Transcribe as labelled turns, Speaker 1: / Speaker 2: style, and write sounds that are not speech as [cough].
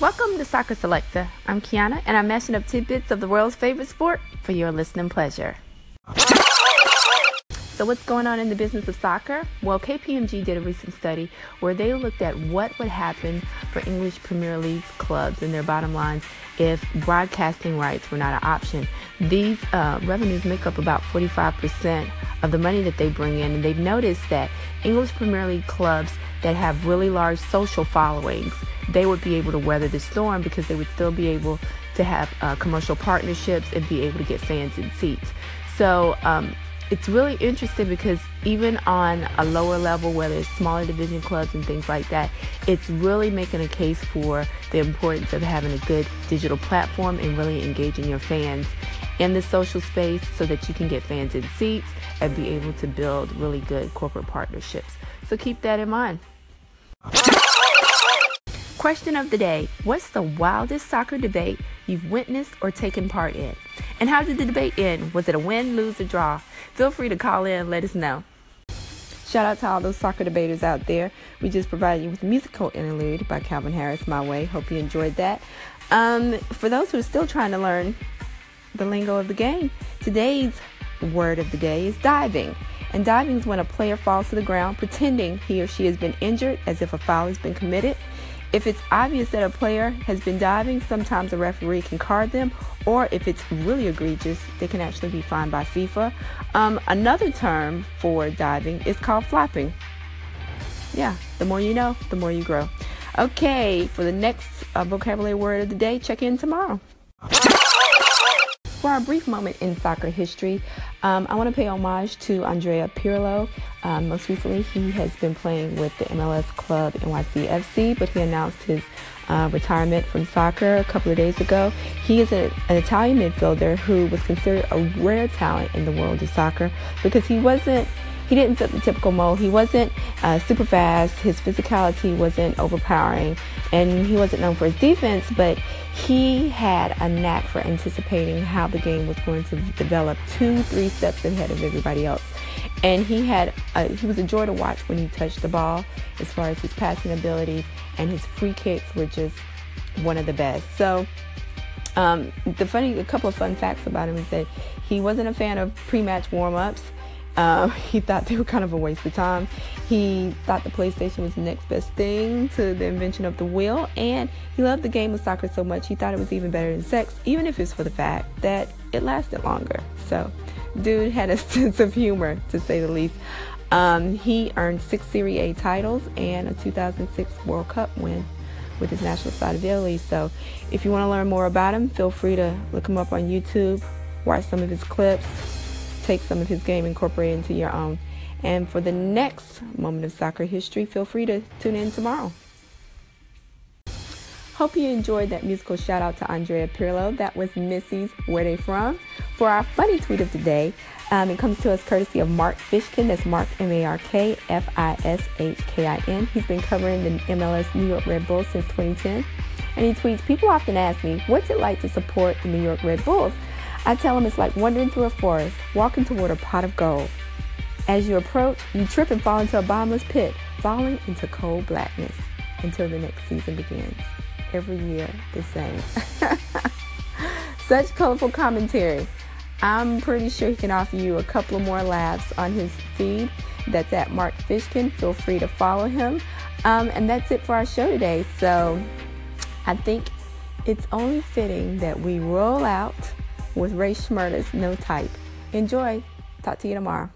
Speaker 1: Welcome to Soccer Selector. I'm Kiana, and I'm mashing up tidbits of the world's favorite sport for your listening pleasure. So, what's going on in the business of soccer? Well, KPMG did a recent study where they looked at what would happen for English Premier League clubs and their bottom lines if broadcasting rights were not an option. These uh, revenues make up about 45% of the money that they bring in, and they've noticed that English Premier League clubs that have really large social followings, they would be able to weather the storm because they would still be able to have uh, commercial partnerships and be able to get fans in seats. So, um, it's really interesting because even on a lower level where there's smaller division clubs and things like that, it's really making a case for the importance of having a good digital platform and really engaging your fans in the social space so that you can get fans in seats and be able to build really good corporate partnerships. So keep that in mind. Question of the day What's the wildest soccer debate you've witnessed or taken part in? And how did the debate end? Was it a win, lose, or draw? Feel free to call in and let us know. Shout out to all those soccer debaters out there. We just provided you with a musical interlude by Calvin Harris, My Way. Hope you enjoyed that. Um, for those who are still trying to learn the lingo of the game, today's word of the day is diving. And diving is when a player falls to the ground pretending he or she has been injured as if a foul has been committed. If it's obvious that a player has been diving, sometimes a referee can card them, or if it's really egregious, they can actually be fined by FIFA. Um, another term for diving is called flopping. Yeah, the more you know, the more you grow. Okay, for the next uh, vocabulary word of the day, check in tomorrow. Our brief moment in soccer history, um, I want to pay homage to Andrea Pirlo. Um, most recently, he has been playing with the MLS club NYCFC, but he announced his uh, retirement from soccer a couple of days ago. He is a, an Italian midfielder who was considered a rare talent in the world of soccer because he wasn't he didn't fit the typical mold. He wasn't uh, super fast. His physicality wasn't overpowering, and he wasn't known for his defense. But he had a knack for anticipating how the game was going to develop, two, three steps ahead of everybody else. And he had a, he was a joy to watch when he touched the ball, as far as his passing ability, and his free kicks were just one of the best. So. Um, the funny, a couple of fun facts about him is that he wasn't a fan of pre-match warm-ups. Um, [laughs] he thought they were kind of a waste of time. He thought the PlayStation was the next best thing to the invention of the wheel, and he loved the game of soccer so much he thought it was even better than sex, even if it's for the fact that it lasted longer. So, dude had a [laughs] sense of humor, to say the least. Um, he earned six Serie A titles and a 2006 World Cup win with his national side of Italy. So, if you want to learn more about him, feel free to look him up on YouTube, watch some of his clips take some of his game, incorporate into your own. And for the next moment of soccer history, feel free to tune in tomorrow. Hope you enjoyed that musical shout out to Andrea Pirlo. That was Missy's Where They From. For our funny tweet of the day, um, it comes to us courtesy of Mark Fishkin. That's Mark M A R K F I S H K I N. He's been covering the MLS New York Red Bulls since 2010. And he tweets People often ask me, what's it like to support the New York Red Bulls? I tell them it's like wandering through a forest, walking toward a pot of gold. As you approach, you trip and fall into a bottomless pit, falling into cold blackness until the next season begins. Every year, the same. [laughs] Such colorful commentary. I'm pretty sure he can offer you a couple more laughs on his feed. That's at Mark Fishkin. Feel free to follow him. Um, and that's it for our show today. So I think it's only fitting that we roll out with Rae Sremmurd's No Type. Enjoy. Talk to you tomorrow.